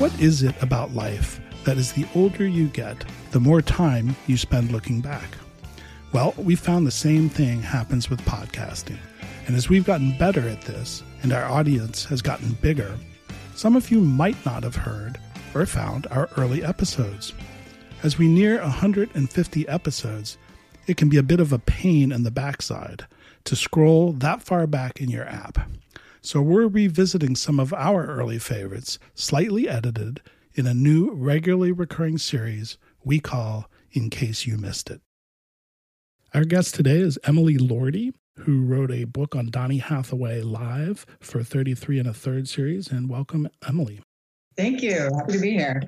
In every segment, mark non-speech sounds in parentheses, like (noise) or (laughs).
What is it about life that as the older you get, the more time you spend looking back? Well, we found the same thing happens with podcasting. And as we've gotten better at this and our audience has gotten bigger, some of you might not have heard or found our early episodes. As we near 150 episodes, it can be a bit of a pain in the backside to scroll that far back in your app. So we're revisiting some of our early favorites, slightly edited, in a new regularly recurring series we call In Case You Missed It. Our guest today is Emily Lordi, who wrote a book on Donny Hathaway live for 33 and a third series. And welcome, Emily. Thank you. Happy to be here.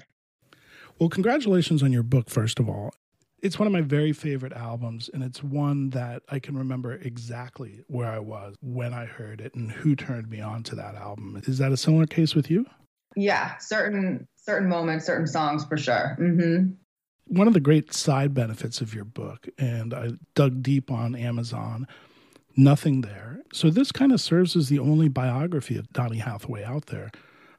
Well, congratulations on your book, first of all. It's one of my very favorite albums, and it's one that I can remember exactly where I was when I heard it and who turned me on to that album. Is that a similar case with you? Yeah, certain certain moments, certain songs for sure. Mm-hmm. One of the great side benefits of your book, and I dug deep on Amazon, nothing there. So this kind of serves as the only biography of Donny Hathaway out there.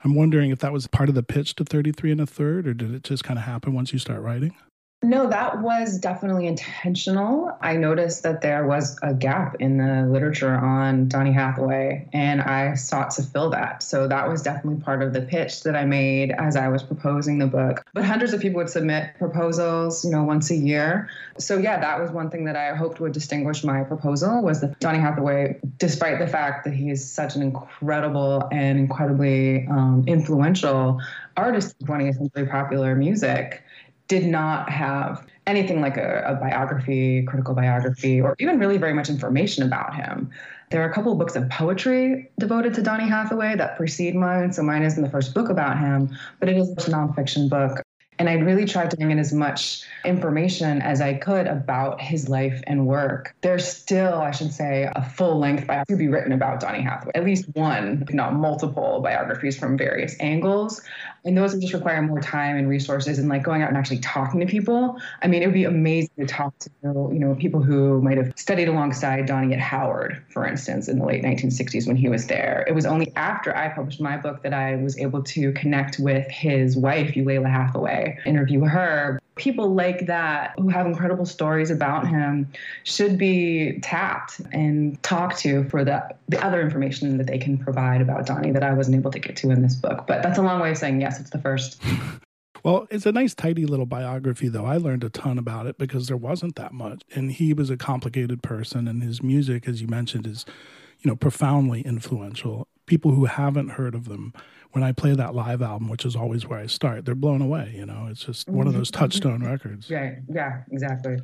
I'm wondering if that was part of the pitch to 33 and a third, or did it just kind of happen once you start writing? No, that was definitely intentional. I noticed that there was a gap in the literature on Donny Hathaway, and I sought to fill that. So that was definitely part of the pitch that I made as I was proposing the book. But hundreds of people would submit proposals, you know, once a year. So yeah, that was one thing that I hoped would distinguish my proposal was that Donny Hathaway, despite the fact that he is such an incredible and incredibly um, influential artist in 20th century popular music did not have anything like a, a, biography, critical biography, or even really very much information about him. There are a couple of books of poetry devoted to Donny Hathaway that precede mine. So mine isn't the first book about him, but it is a nonfiction book and I really tried to bring in as much information as I could about his life and work. There's still, I should say, a full length biography to be written about Donny Hathaway, at least one, if not multiple biographies from various angles. And those would just require more time and resources and like going out and actually talking to people. I mean, it would be amazing to talk to, you know, people who might have studied alongside Donny at Howard, for instance, in the late 1960s when he was there. It was only after I published my book that I was able to connect with his wife, Eulalia Hathaway, interview her. People like that who have incredible stories about him should be tapped and talked to for the, the other information that they can provide about Donny that I wasn't able to get to in this book. But that's a long way of saying yes, it's the first. (laughs) Well, it's a nice, tidy little biography, though. I learned a ton about it because there wasn't that much. And he was a complicated person, and his music, as you mentioned, is, you know, profoundly influential. People who haven't heard of them when I play that live album, which is always where I start, they're blown away. You know, it's just one of those mm-hmm. touchstone records. Yeah, yeah, exactly.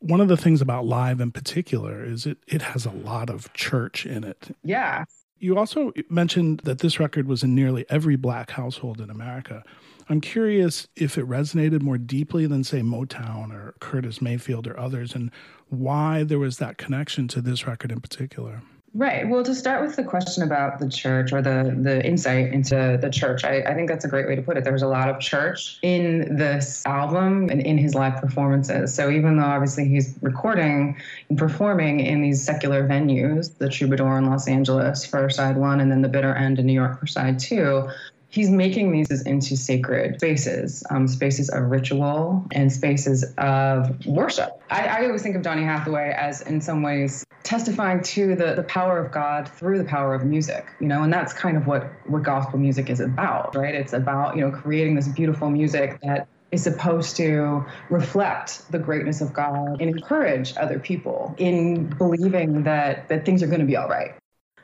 One of the things about live in particular is it it has a lot of church in it. Yeah. You also mentioned that this record was in nearly every black household in America. I'm curious if it resonated more deeply than, say, Motown or Curtis Mayfield or others, and why there was that connection to this record in particular. Right. Well, to start with the question about the church or the the insight into the church, I, I think that's a great way to put it. There's a lot of church in this album and in his live performances. So even though obviously he's recording and performing in these secular venues, the Troubadour in Los Angeles for side one, and then the Bitter End in New York for side two, he's making these into sacred spaces, um, spaces of ritual and spaces of worship. I, I, always think of Donny Hathaway as, in some ways, testifying to the, the power of God through the power of music, you know, and that's kind of what, what gospel music is about, right? It's about, you know, creating this beautiful music that is supposed to reflect the greatness of God and encourage other people in believing that that things are going to be all right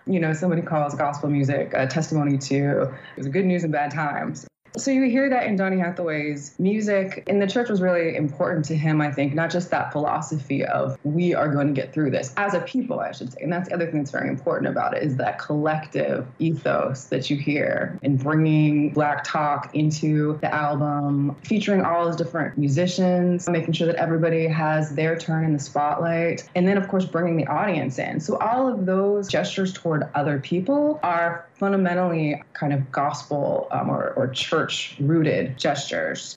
you know, somebody calls gospel music a testimony to good news and bad times. So you hear that in Donny Hathaway's music, and the church was really important to him, I think, not just that philosophy of we are going to get through this as a people, I should say. And that's the other thing that's very important about it is that collective ethos that you hear in bringing Black talk into the album, featuring all those different musicians, making sure that everybody has their turn in the spotlight, and then, of course, bringing the audience in. So all of those gestures toward other people are fundamentally kind of gospel um, or, or church rooted gestures.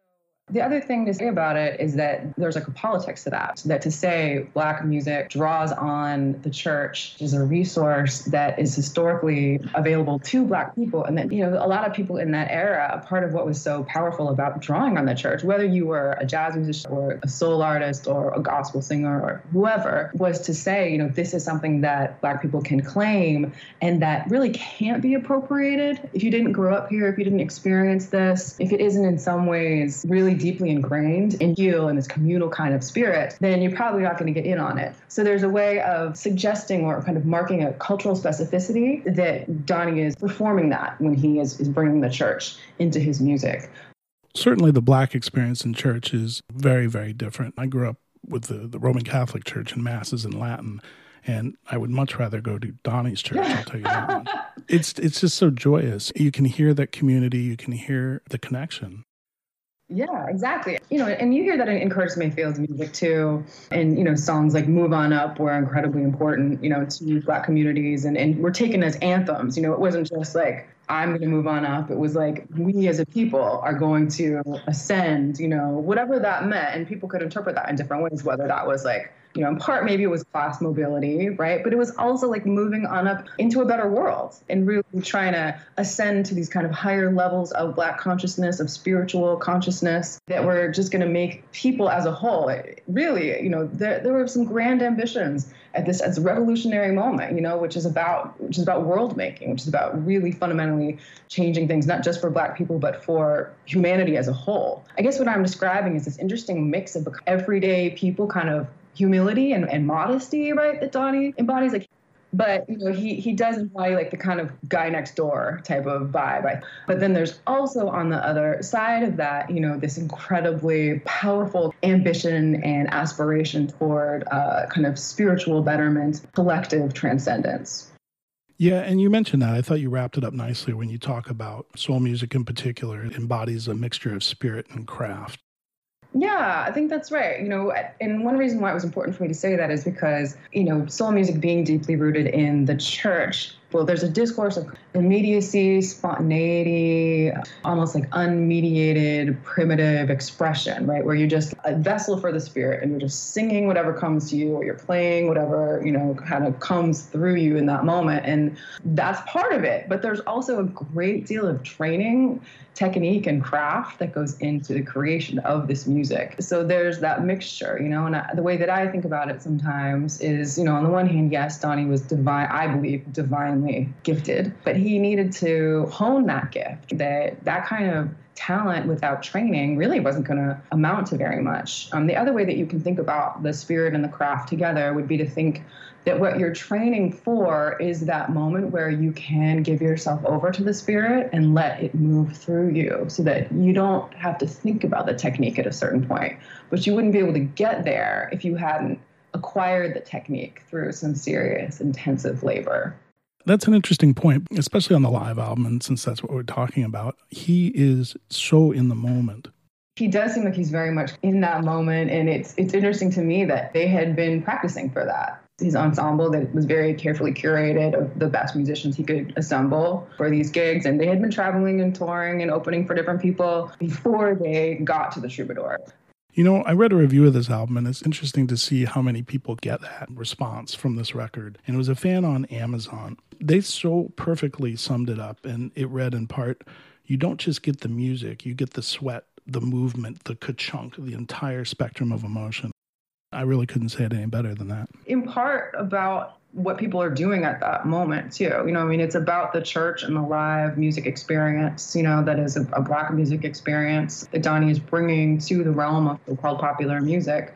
The other thing to say about it is that there's like a politics to that. That to say black music draws on the church is a resource that is historically available to black people. And that, you know, a lot of people in that era, part of what was so powerful about drawing on the church, whether you were a jazz musician or a soul artist or a gospel singer or whoever, was to say, you know, this is something that black people can claim and that really can't be appropriated. If you didn't grow up here, if you didn't experience this, if it isn't in some ways really really deeply ingrained in you and this communal kind of spirit, then you're probably not going to get in on it. So there's a way of suggesting or kind of marking a cultural specificity that Donny is performing that when he is, is bringing the church into his music. Certainly, the black experience in church is very, very different. I grew up with the, the Roman Catholic Church and masses in Latin and I would much rather go to Donny's church. I'll tell you that. One. (laughs) it's it's just so joyous. You can hear that community. You can hear the connection. Yeah, exactly. You know, and you hear that in Curtis Mayfield's music too. And, you know, songs like Move On Up were incredibly important, you know, to Black communities and, and were taken as anthems. You know, it wasn't just like, I'm going to move on up. It was like, we as a people are going to ascend, you know, whatever that meant. And people could interpret that in different ways, whether that was like, you know, in part maybe it was class mobility, right? But it was also like moving on up into a better world and really trying to ascend to these kind of higher levels of Black consciousness, of spiritual consciousness that were just going to make people as a whole really, you know, there, there were some grand ambitions at this as revolutionary moment, you know, which is about which is about world making, which is about really fundamentally changing things, not just for Black people, but for humanity as a whole. I guess what I'm describing is this interesting mix of everyday people kind of humility and, and modesty, right, that Donny embodies. Like, but you know, he he does embody like the kind of guy next door type of vibe. But then there's also on the other side of that, you know, this incredibly powerful ambition and aspiration toward uh, kind of spiritual betterment, collective transcendence. Yeah, and you mentioned that. I thought you wrapped it up nicely when you talk about soul music in particular. It embodies a mixture of spirit and craft. Yeah, I think that's right. You know, and one reason why it was important for me to say that is because, you know, soul music being deeply rooted in the church well, there's a discourse of immediacy, spontaneity, almost like unmediated, primitive expression, right? Where you're just a vessel for the spirit and you're just singing whatever comes to you or you're playing whatever, you know, kind of comes through you in that moment. And that's part of it. But there's also a great deal of training technique and craft that goes into the creation of this music. So there's that mixture, you know, and I, the way that I think about it sometimes is, you know, on the one hand, yes, Donny was divine, I believe, divine gifted, but he needed to hone that gift. That that kind of talent without training really wasn't going to amount to very much. Um, the other way that you can think about the spirit and the craft together would be to think that what you're training for is that moment where you can give yourself over to the spirit and let it move through you so that you don't have to think about the technique at a certain point. But you wouldn't be able to get there if you hadn't acquired the technique through some serious intensive labor. That's an interesting point, especially on the live album. And since that's what we're talking about, he is so in the moment. He does seem like he's very much in that moment. And it's, it's interesting to me that they had been practicing for that. His ensemble that was very carefully curated of the best musicians he could assemble for these gigs. And they had been traveling and touring and opening for different people before they got to the troubadour. You know, I read a review of this album, and it's interesting to see how many people get that response from this record. And it was a fan on Amazon. They so perfectly summed it up, and it read in part You don't just get the music, you get the sweat, the movement, the ka-chunk, the entire spectrum of emotion. I really couldn't say it any better than that. In part about what people are doing at that moment too. You know, I mean, it's about the church and the live music experience. You know, that is a, a black music experience that Donny is bringing to the realm of so-called popular music.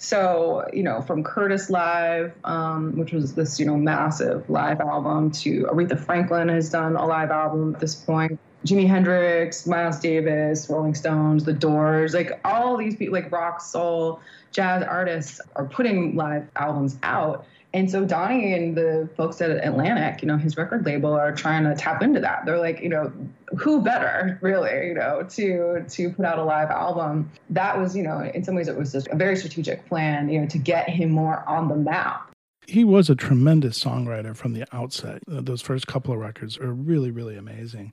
So, you know, from Curtis Live, um, which was this, you know, massive live album, to Aretha Franklin has done a live album at this point. Jimi Hendrix, Miles Davis, Rolling Stones, The Doors, like all these people, like rock, soul, jazz artists are putting live albums out. And so Donny and the folks at Atlantic, you know, his record label are trying to tap into that. They're like, you know, who better, really, you know, to to put out a live album. That was, you know, in some ways it was just a very strategic plan, you know, to get him more on the map. He was a tremendous songwriter from the outset. Those first couple of records are really, really amazing.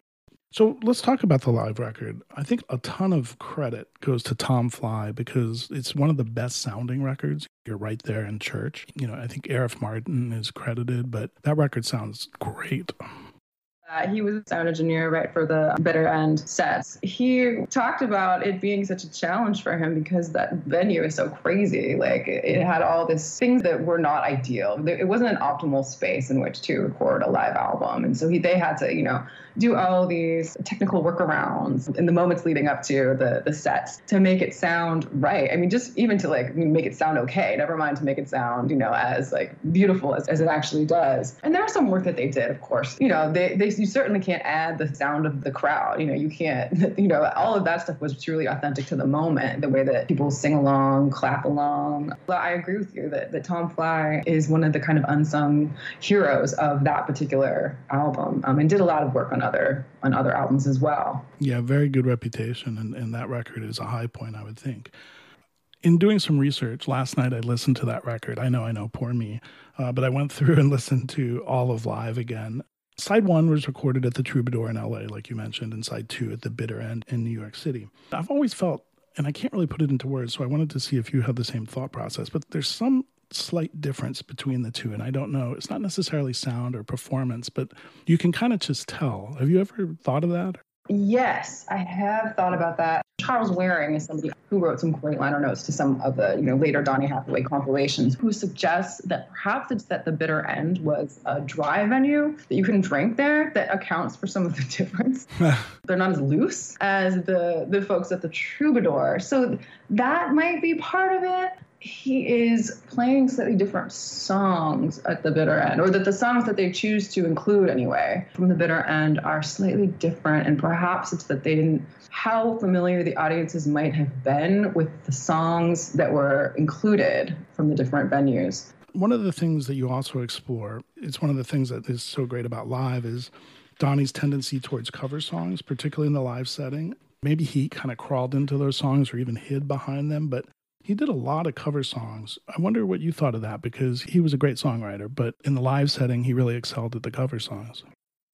So let's talk about the live record. I think a ton of credit goes to Tom Flye because it's one of the best sounding records. You're right there in church. You know, I think Arif Mardin is credited, but that record sounds great. Uh, he was a sound engineer, right, for the bitter end sets. He talked about it being such a challenge for him because that venue is so crazy. Like, it had all these things that were not ideal. It wasn't an optimal space in which to record a live album. And so he, they had to, you know, do all these technical workarounds in the moments leading up to the, the sets to make it sound right. I mean, just even to like make it sound okay, never mind to make it sound, you know, as like beautiful as, as it actually does. And there there's some work that they did, of course. You know, they, they you certainly can't add the sound of the crowd. You know, you can't, (laughs) you know, all of that stuff was truly authentic to the moment, the way that people sing along, clap along. I agree with you that, that Tom Flye is one of the kind of unsung heroes of that particular album um, and did a lot of work on other on other albums as well. Yeah, very good reputation, and, and that record is a high point, I would think. In doing some research last night, I listened to that record. I know, I know, poor me, uh, but I went (laughs) through and listened to all of Live again. Side one was recorded at the Troubadour in LA, like you mentioned, and side two at the Bitter End in New York City. I've always felt, and I can't really put it into words, so I wanted to see if you had the same thought process, but there's some slight difference between the two. And I don't know, it's not necessarily sound or performance, but you can kind of just tell. Have you ever thought of that? Yes, I have thought about that. Charles Waring is somebody who wrote some great liner notes to some of the, you know, later Donny Hathaway compilations, who suggests that perhaps it's that the bitter end was a dry venue that you can drink there that accounts for some of the (laughs) difference. (laughs) They're not as loose as the the folks at the Troubadour, so that might be part of it he is playing slightly different songs at the bitter end, or that the songs that they choose to include anyway from the bitter end are slightly different. And perhaps it's that they didn't, how familiar the audiences might have been with the songs that were included from the different venues. One of the things that you also explore, it's one of the things that is so great about live, is Donny's tendency towards cover songs, particularly in the live setting. Maybe he kind of crawled into those songs or even hid behind them, but he did a lot of cover songs. I wonder what you thought of that because he was a great songwriter, but in the live setting, he really excelled at the cover songs.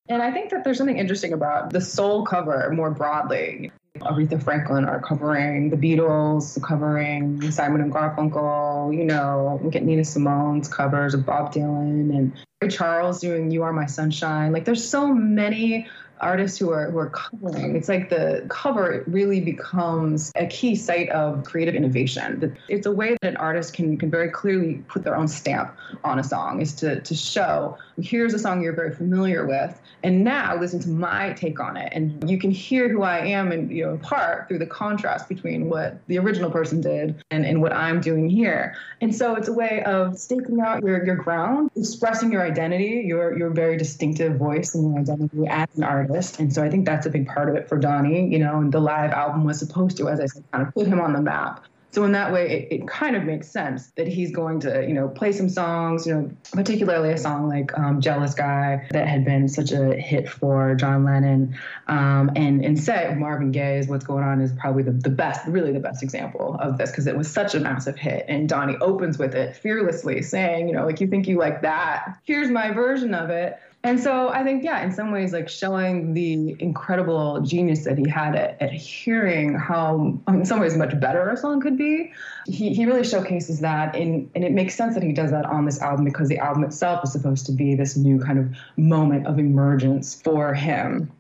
And I think that there's something interesting about the soul cover more broadly. Aretha Franklin are covering the Beatles, covering Simon and Garfunkel. You know, we get Nina Simone's covers of Bob Dylan and Ray Charles doing "You Are My Sunshine." Like, there's so many artists who are who are covering. It's like the cover really becomes a key site of creative innovation. It's a way that an artist can can very clearly put their own stamp on a song is to to show here's a song you're very familiar with, and now listen to my take on it, and you can hear who I am and you know in part through the contrast between what the original person did and, and what I'm doing here. And so it's a way of staking out your, your ground, expressing your identity, your your very distinctive voice and your identity as an artist artist. And so I think that's a big part of it for Donny, you know, and the live album was supposed to, as I said, kind of put him on the map. So in that way, it, it kind of makes sense that he's going to, you know, play some songs, you know, particularly a song like um, "Jealous Guy" that had been such a hit for John Lennon, um, and instead Marvin Gaye's "What's Going On" is probably the, the best, really the best example of this because it was such a massive hit, and Donny opens with it fearlessly, saying, you know, like you think you like that, here's my version of it. And so I think, yeah, in some ways, like showing the incredible genius that he had at, at hearing how, um, in some ways, much better a song could be. He, he really showcases that. In, and it makes sense that he does that on this album because the album itself is supposed to be this new kind of moment of emergence for him.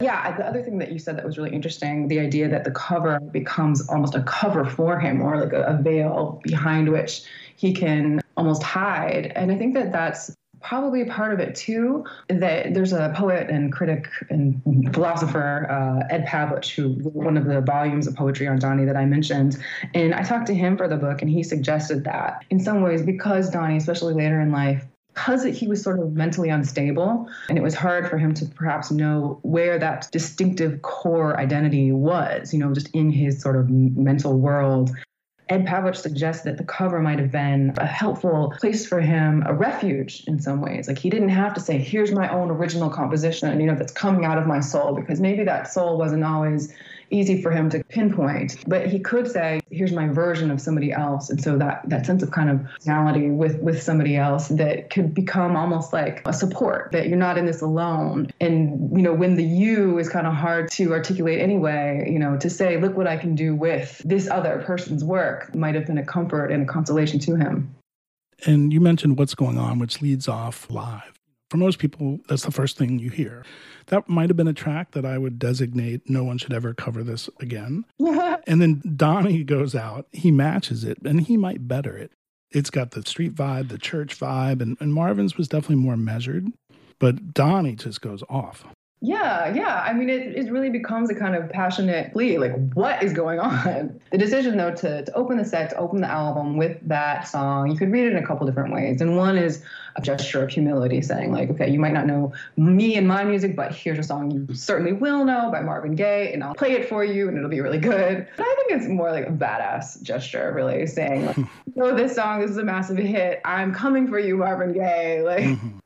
Yeah, the other thing that you said that was really interesting the idea that the cover becomes almost a cover for him or like a, a veil behind which he can almost hide. And I think that that's probably a part of it too that there's a poet and critic and philosopher uh, ed pavlich who wrote one of the volumes of poetry on Donny that i mentioned. And i talked to him for the book and he suggested that in some ways because Donny especially later in life because he was sort of mentally unstable and it was hard for him to perhaps know where that distinctive core identity was you know just in his sort of mental world Ed Pavlich suggests that the cover might have been a helpful place for him, a refuge in some ways. Like he didn't have to say, here's my own original composition, you know, that's coming out of my soul, because maybe that soul wasn't always easy for him to pinpoint. But he could say, here's my version of somebody else. And so that, that sense of kind of personality with, with somebody else that could become almost like a support, that you're not in this alone. And, you know, when the you is kind of hard to articulate anyway, you know, to say, look what I can do with this other person's work might have been a comfort and a consolation to him. And you mentioned what's going on, which leads off live. For most people, that's the first thing you hear. That might have been a track that I would designate no one should ever cover this again. (laughs) and then Donny goes out, he matches it, and he might better it. It's got the street vibe, the church vibe, and, and Marvin's was definitely more measured. But Donny just goes off. Yeah, yeah. I mean, it, it really becomes a kind of passionate plea. Like, what is going on? (laughs) The decision, though, to, to open the set, to open the album with that song, you could read it in a couple different ways. And one is a gesture of humility, saying, like, okay, you might not know me and my music, but here's a song you certainly will know by Marvin Gaye, and I'll play it for you, and it'll be really good. But I think it's more like a badass gesture, really, saying, like, (laughs) oh, this song, this is a massive hit. I'm coming for you, Marvin Gaye. Like, mm-hmm.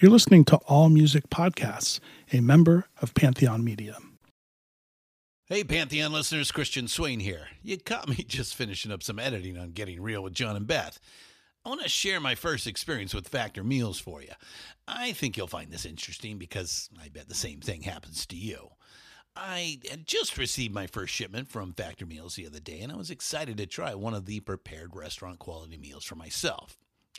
You're listening to All Music Podcasts, a member of Pantheon Media. Hey, Pantheon listeners, Christian Swain here. You caught me (laughs) just finishing up some editing on Getting Real with John and Beth. I want to share my first experience with Factor Meals for you. I think you'll find this interesting because I bet the same thing happens to you. I had just received my first shipment from Factor Meals the other day, and I was excited to try one of the prepared restaurant quality meals for myself.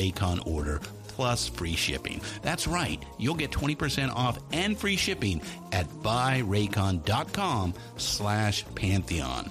Raycon order plus free shipping. That's right. You'll get 20% off and free shipping at buyraycon.com slash Pantheon.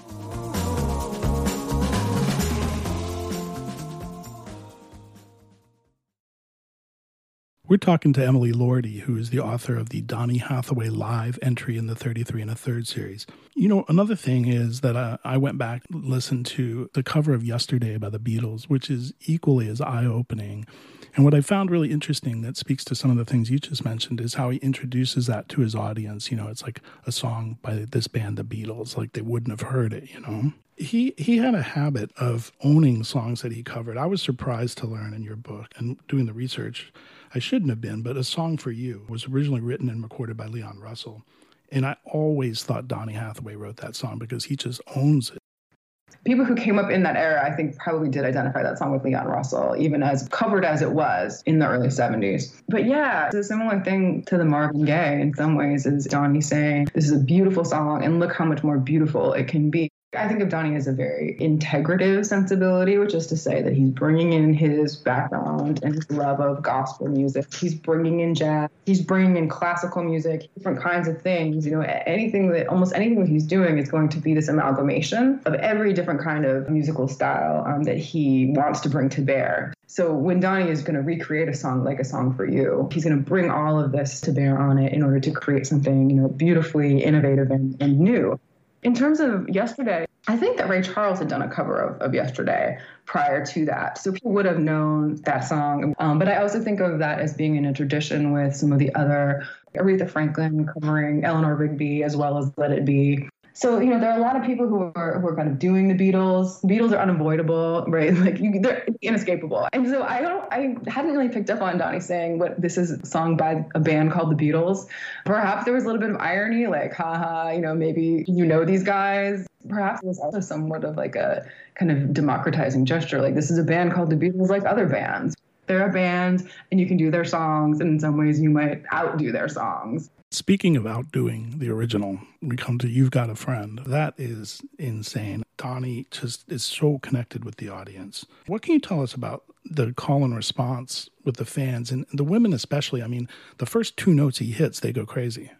We're talking to Emily Lordi, who is the author of the Donny Hathaway Live entry in the 33 and a third series. You know, another thing is that uh, I went back listened to the cover of Yesterday by the Beatles, which is equally as eye opening. And what I found really interesting that speaks to some of the things you just mentioned is how he introduces that to his audience. You know, it's like a song by this band, the Beatles, like they wouldn't have heard it, you know? he he had a habit of owning songs that he covered. I was surprised to learn in your book and doing the research I shouldn't have been, but A Song for You was originally written and recorded by Leon Russell. And I always thought Donny Hathaway wrote that song because he just owns it. People who came up in that era, I think, probably did identify that song with Leon Russell, even as covered as it was in the early 70s. But yeah, it's a similar thing to the Marvin Gaye in some ways, is Donny saying, This is a beautiful song, and look how much more beautiful it can be. I think of Donny as a very integrative sensibility, which is to say that he's bringing in his background and his love of gospel music. He's bringing in jazz. He's bringing in classical music, different kinds of things. You know, anything that almost anything that he's doing is going to be this amalgamation of every different kind of musical style um, that he wants to bring to bear. So when Donny is going to recreate a song like a song for you, he's going to bring all of this to bear on it in order to create something, you know, beautifully innovative and, and new. In terms of yesterday, I think that Ray Charles had done a cover of, of Yesterday prior to that. So people would have known that song. Um, but I also think of that as being in a tradition with some of the other Aretha Franklin covering Eleanor Rigby as well as Let It Be. So you know there are a lot of people who are who are kind of doing the Beatles. The Beatles are unavoidable, (laughs) right? Like you, they're inescapable. And so I don't, I hadn't really picked up on Donny saying what this is a song by a band called the Beatles. Perhaps there was a little bit of irony, like haha, you know, maybe you know these guys. Perhaps it was also somewhat of like a kind of democratizing gesture, like this is a band called the Beatles, like other bands. They're a band, and you can do their songs, and in some ways you might outdo their songs. Speaking of outdoing the original, we come to You've Got a Friend. That is insane. Donny just is so connected with the audience. What can you tell us about the call and response with the fans and the women, especially? I mean, the first two notes he hits, they go crazy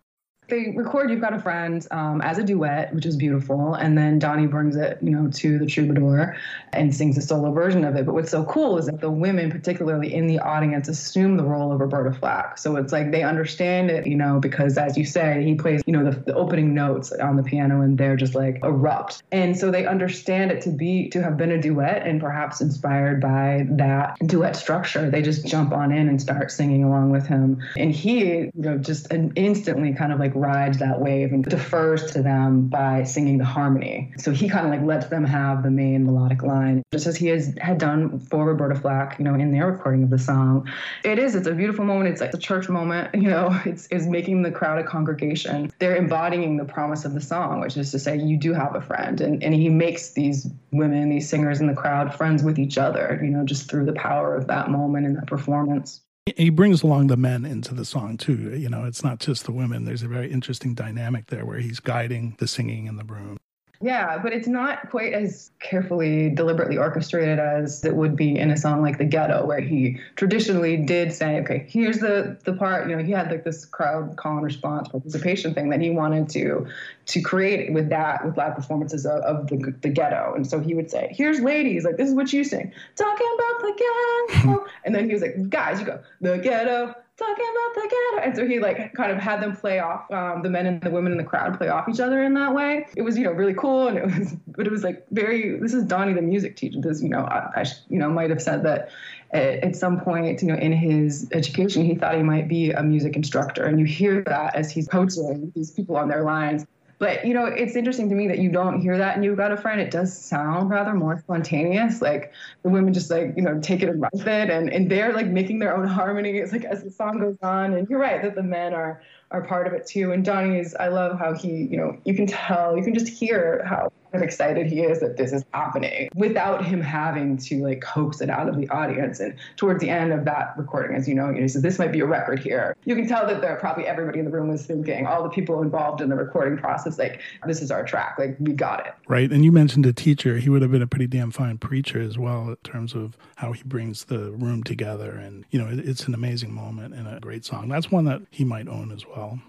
they record "You've Got a Friend" um, as a duet, which is beautiful, and then Donny brings it, you know, to the troubadour and sings a solo version of it. But what's so cool is that the women, particularly in the audience, assume the role of Roberta Flack. So it's like they understand it, you know, because as you say, he plays, you know, the, the opening notes on the piano, and they're just like erupt, and so they understand it to be to have been a duet, and perhaps inspired by that duet structure, they just jump on in and start singing along with him, and he, you know, just instantly kind of like rides that wave and defers to them by singing the harmony. So he kind of like lets them have the main melodic line, just as he has had done for Roberta Flack, you know, in their recording of the song. It is, it's a beautiful moment. It's like a church moment, (laughs) you know, it's, it's making the crowd a congregation. They're embodying the promise of the song, which is to say, you do have a friend. And, and he makes these women, these singers in the crowd, friends with each other, you know, just through the power of that moment and that performance he brings along the men into the song too. You know, it's not just the women. There's a very interesting dynamic there where he's guiding the singing in the room. Yeah, but it's not quite as carefully, deliberately orchestrated as it would be in a song like The Ghetto, where he traditionally did say, okay, here's the the part, you know, he had like this crowd call and response participation thing that he wanted to to create with that, with live performances of, of the, the ghetto. And so he would say, here's ladies, like, this is what you sing, talking about the ghetto. (laughs) and then he was like, guys, you go, the ghetto, talking about the ghetto. And so he like kind of had them play off um, the men and the women in the crowd play off each other in that way. It was you know really cool, and it was but it was like very. This is Donny the music teacher. This you know I, I you know might have said that at, at some point you know in his education he thought he might be a music instructor, and you hear that as he's coaching these people on their lines. But you know, it's interesting to me that you don't hear that and you've got a friend. It does sound rather more spontaneous. Like the women just like, you know, take it and run with it and, and they're like making their own harmony. It's like as the song goes on. And you're right that the men are are part of it too. And Donny is I love how he, you know, you can tell, you can just hear how and excited he is that this is happening without him having to like coax it out of the audience. And towards the end of that recording, as you know, he says, This might be a record here. You can tell that there probably everybody in the room was thinking, all the people involved in the recording process, like, this is our track. Like, we got it. Right. And you mentioned a teacher. He would have been a pretty damn fine preacher as well in terms of how he brings the room together. And, you know, it's an amazing moment and a great song. That's one that he might own as well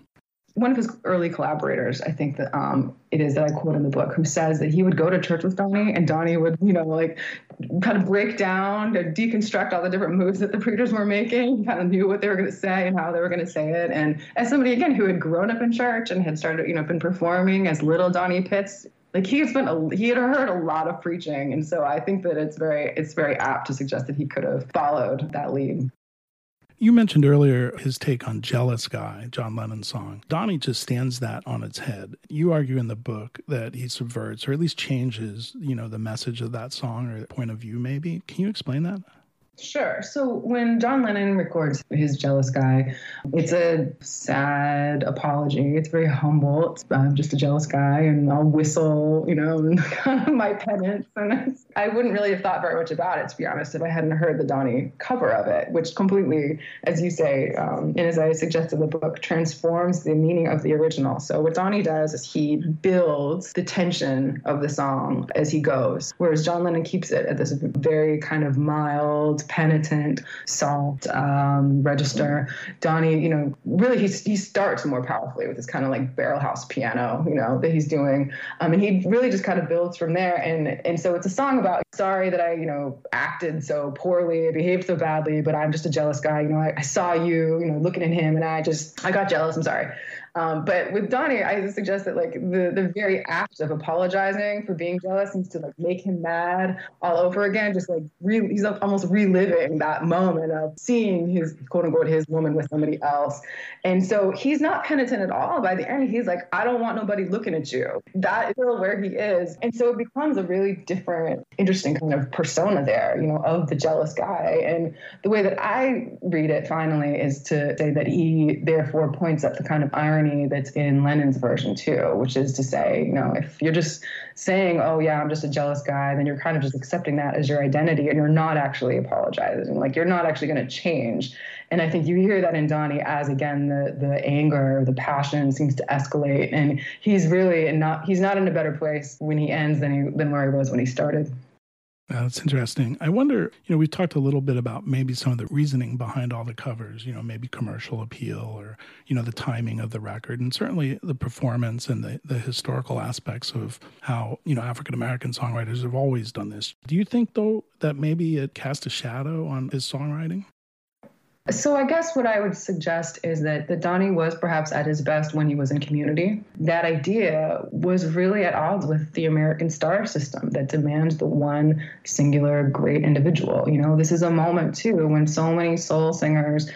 one of his early collaborators, I think that um, it is that I quote in the book, who says that he would go to church with Donny and Donny would, you know, like kind of break down to deconstruct all the different moves that the preachers were making. He (laughs) kind of knew what they were going to say and how they were going to say it. And as somebody again who had grown up in church and had started, you know, been performing as little Donny Pitts, like he had spent a, he had heard a lot of preaching, and so I think that it's very it's very apt to suggest that he could have followed that lead. You mentioned earlier his take on Jealous Guy, John Lennon's song. Donny just stands that on its head. You argue in the book that he subverts or at least changes, you know, the message of that song or the point of view maybe. Can you explain that? Sure. So when John Lennon records his Jealous Guy, it's a sad apology. It's very humble. It's, I'm just a jealous guy and I'll whistle, you know, (laughs) my penance. And I wouldn't really have thought very much about it, to be honest, if I hadn't heard the Donny cover of it, which completely, as you say, um, and as I suggested the book, transforms the meaning of the original. So what Donny does is he builds the tension of the song as he goes, whereas John Lennon keeps it at this very kind of mild, penitent, Salt, um, register. Donny, you know, really he, he starts more powerfully with this kind of like barrel house piano, you know, that he's doing. Um, and he really just kind of builds from there. And, and so it's a song about sorry that I, you know, acted so poorly, behaved so badly, but I'm just a jealous guy. You know, I, I saw you, you know, looking at him and I just, I got jealous. I'm sorry. Um, but with Donny, I suggest that like the, the very act of apologizing for being jealous seems to like make him mad all over again. Just like re- he's almost reliving that moment of seeing his quote unquote his woman with somebody else. And so he's not penitent at all. By the end, he's like, I don't want nobody looking at you. That is where he is. And so it becomes a really different, interesting kind of persona there, you know, of the jealous guy. And the way that I read it finally is to say that he therefore points up the kind of irony irony that's in Lennon's version too, which is to say, you know, if you're just saying, "Oh yeah, I'm just a jealous guy," then you're kind of just accepting that as your identity, and you're not actually apologizing. Like you're not actually going to change. And I think you hear that in Donny as again the the anger, the passion seems to escalate, and he's really not he's not in a better place when he ends than he than where he was when he started. Uh, that's interesting. I wonder, you know, we've talked a little bit about maybe some of the reasoning behind all the covers, you know, maybe commercial appeal or, you know, the timing of the record and certainly the performance and the, the historical aspects of how, you know, African American songwriters have always done this. Do you think, though, that maybe it cast a shadow on his songwriting? So I guess what I would suggest is that the Donny was perhaps at his best when he was in community. That idea was really at odds with the American star system that demands the one singular great individual. You know, this is a moment too when so many soul singers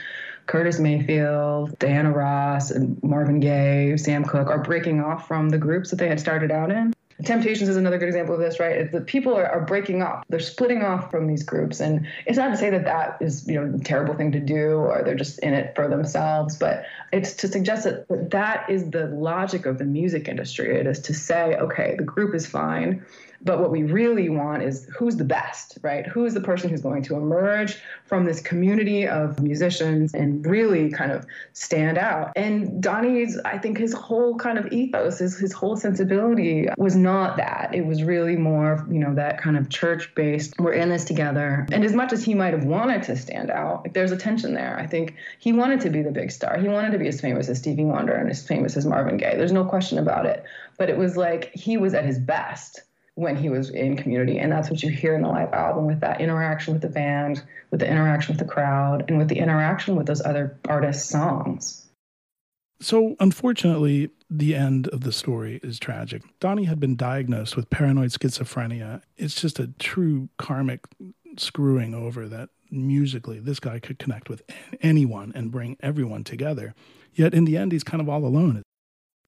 Curtis Mayfield, Diana Ross, and Marvin Gaye, Sam Cooke are breaking off from the groups that they had started out in. Temptations is another good example of this, right? The people are, are breaking off; they're splitting off from these groups, and it's not to say that that is, you know, a terrible thing to do, or they're just in it for themselves. But it's to suggest that that is the logic of the music industry. It is to say, okay, the group is fine, but what we really want is who's the best, right? Who's the person who's going to emerge from this community of musicians and really kind of stand out? And Donny's, I think his whole kind of ethos, his, his whole sensibility was not that. It was really more, you know, that kind of church based, we're in this together. And as much as he might have wanted to stand out, like, there's a tension there. I think he wanted to be the big star. He wanted to be as famous as Stevie Wonder and as famous as Marvin Gaye. There's no question about it. But it was like he was at his best when he was in community. And that's what you hear in the live album with that interaction with the band, with the interaction with the crowd, and with the interaction with those other artists' songs. So, unfortunately, the end of the story is tragic. Donny had been diagnosed with paranoid schizophrenia. It's just a true karmic screwing over that musically this guy could connect with anyone and bring everyone together. Yet in the end, he's kind of all alone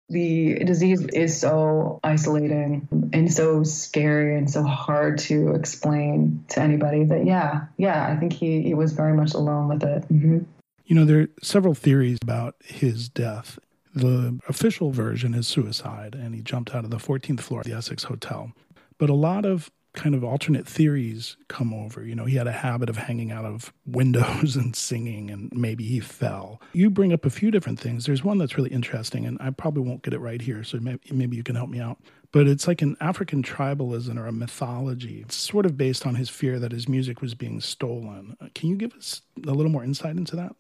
the disease is so isolating and so scary and so hard to explain to anybody that yeah yeah i think he, he was very much alone with it. Mm-hmm. you know there are several theories about his death. The official version is suicide and he jumped out of the 14th floor of the essex hotel. But a lot of kind of alternate theories come over. You know, he had a habit of hanging out of (laughs) windows and singing, and maybe he fell. You bring up a few different things. There's one that's really interesting, and I probably won't get it right here, so maybe, maybe you can help me out. But it's like an African tribalism or a mythology. It's sort of based on his fear that his music was being stolen. Can you give us a little more insight into that?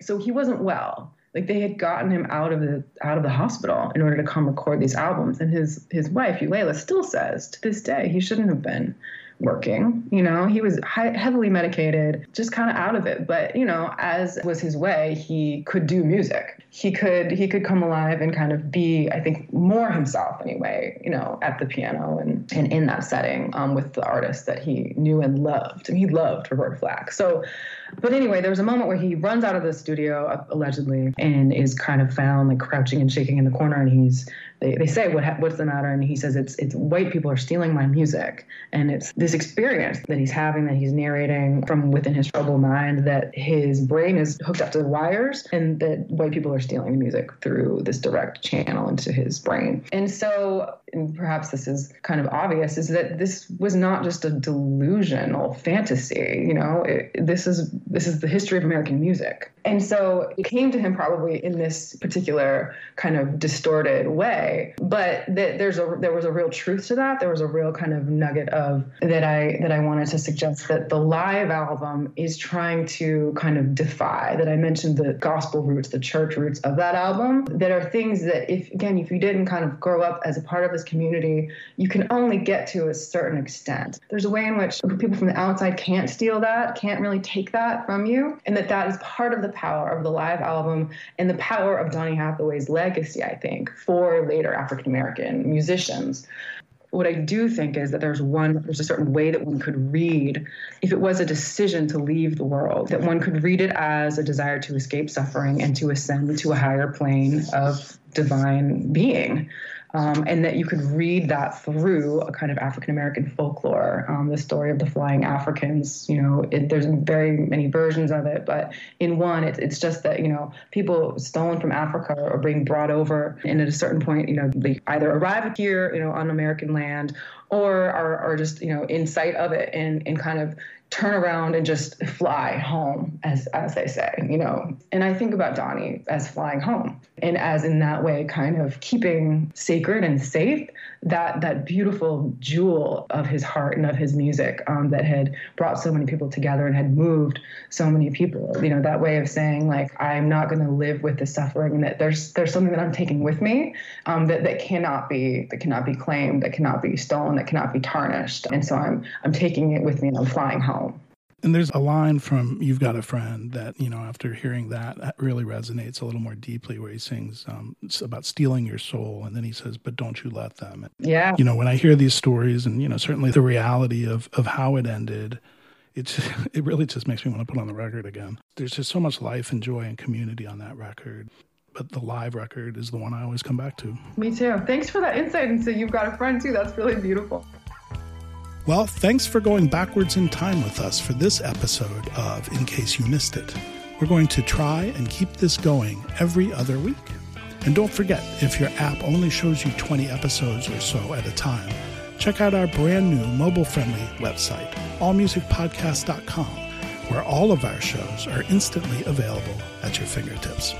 So he wasn't well like they had gotten him out of the out of the hospital in order to come record these albums. And his his wife Eulalia still says to this day he shouldn't have been working. You know he was high, heavily medicated just kind of out of it. But you know as was his way he could do music. He could he could come alive and kind of be i think more himself anyway you know at the piano and, and in that setting um, with the artists that he knew and loved. And he loved Roberta Flack. So But anyway, there was a moment where he runs out of the studio allegedly and is kind of found like crouching and shaking in the corner, and he's they, they say what what's the matter, and he says it's it's white people are stealing my music, and it's this experience that he's having that he's narrating from within his troubled mind that his brain is hooked up to the wires, and that white people are stealing the music through this direct channel into his brain, and so and perhaps this is kind of obvious, is that this was not just a delusional fantasy. You know, it, this is this is the history of American music, and so it came to him probably in this particular kind of distorted way. But that there's a there was a real truth to that. There was a real kind of nugget of that I that I wanted to suggest that the live album is trying to kind of defy. That I mentioned the gospel roots, the church roots of that album. That are things that if again if you didn't kind of grow up as a part of this community, you can only get to a certain extent. There's a way in which people from the outside can't steal that, can't really take that from you, and that that is part of the power of the live album and the power of Donny Hathaway's legacy, I think, for later African American musicians. What I do think is that there's one, there's a certain way that one could read, if it was a decision to leave the world, that one could read it as a desire to escape suffering and to ascend to a higher plane of divine being um, and that you could read that through a kind of African American folklore. Um, the story of the flying Africans, you know, it, there's very many versions of it, but in one, it's, it's just that, you know, people stolen from Africa are being brought over, and at a certain point, you know, they either arrive here, you know, on American land or are, are just, you know, in sight of it and, and kind of turn around and just fly home, as as they say, you know. And I think about Donny as flying home, and as in that way, kind of keeping sacred and safe that that beautiful jewel of his heart and of his music um, that had brought so many people together and had moved so many people. You know, that way of saying like I'm not going to live with the suffering, and that there's there's something that I'm taking with me um, that that cannot be that cannot be claimed, that cannot be stolen, that cannot be tarnished, and so I'm I'm taking it with me and I'm flying home. And there's a line from You've Got a Friend that, you know, after hearing that, that really resonates a little more deeply where he sings um, about stealing your soul. And then he says, But don't you let them. Yeah. You know, when I hear these stories and, you know, certainly the reality of, of how it ended, it's, (laughs) it really just makes me want to put on the record again. There's just so much life and joy and community on that record. But the live record is the one I always come back to. Me too. Thanks for that insight into You've Got a Friend, too. That's really beautiful. Well, thanks for going backwards in time with us for this episode of In Case You Missed It. We're going to try and keep this going every other week. And don't forget, if your app only shows you 20 episodes or so at a time, check out our brand new mobile friendly website, allmusicpodcast.com, where all of our shows are instantly available at your fingertips.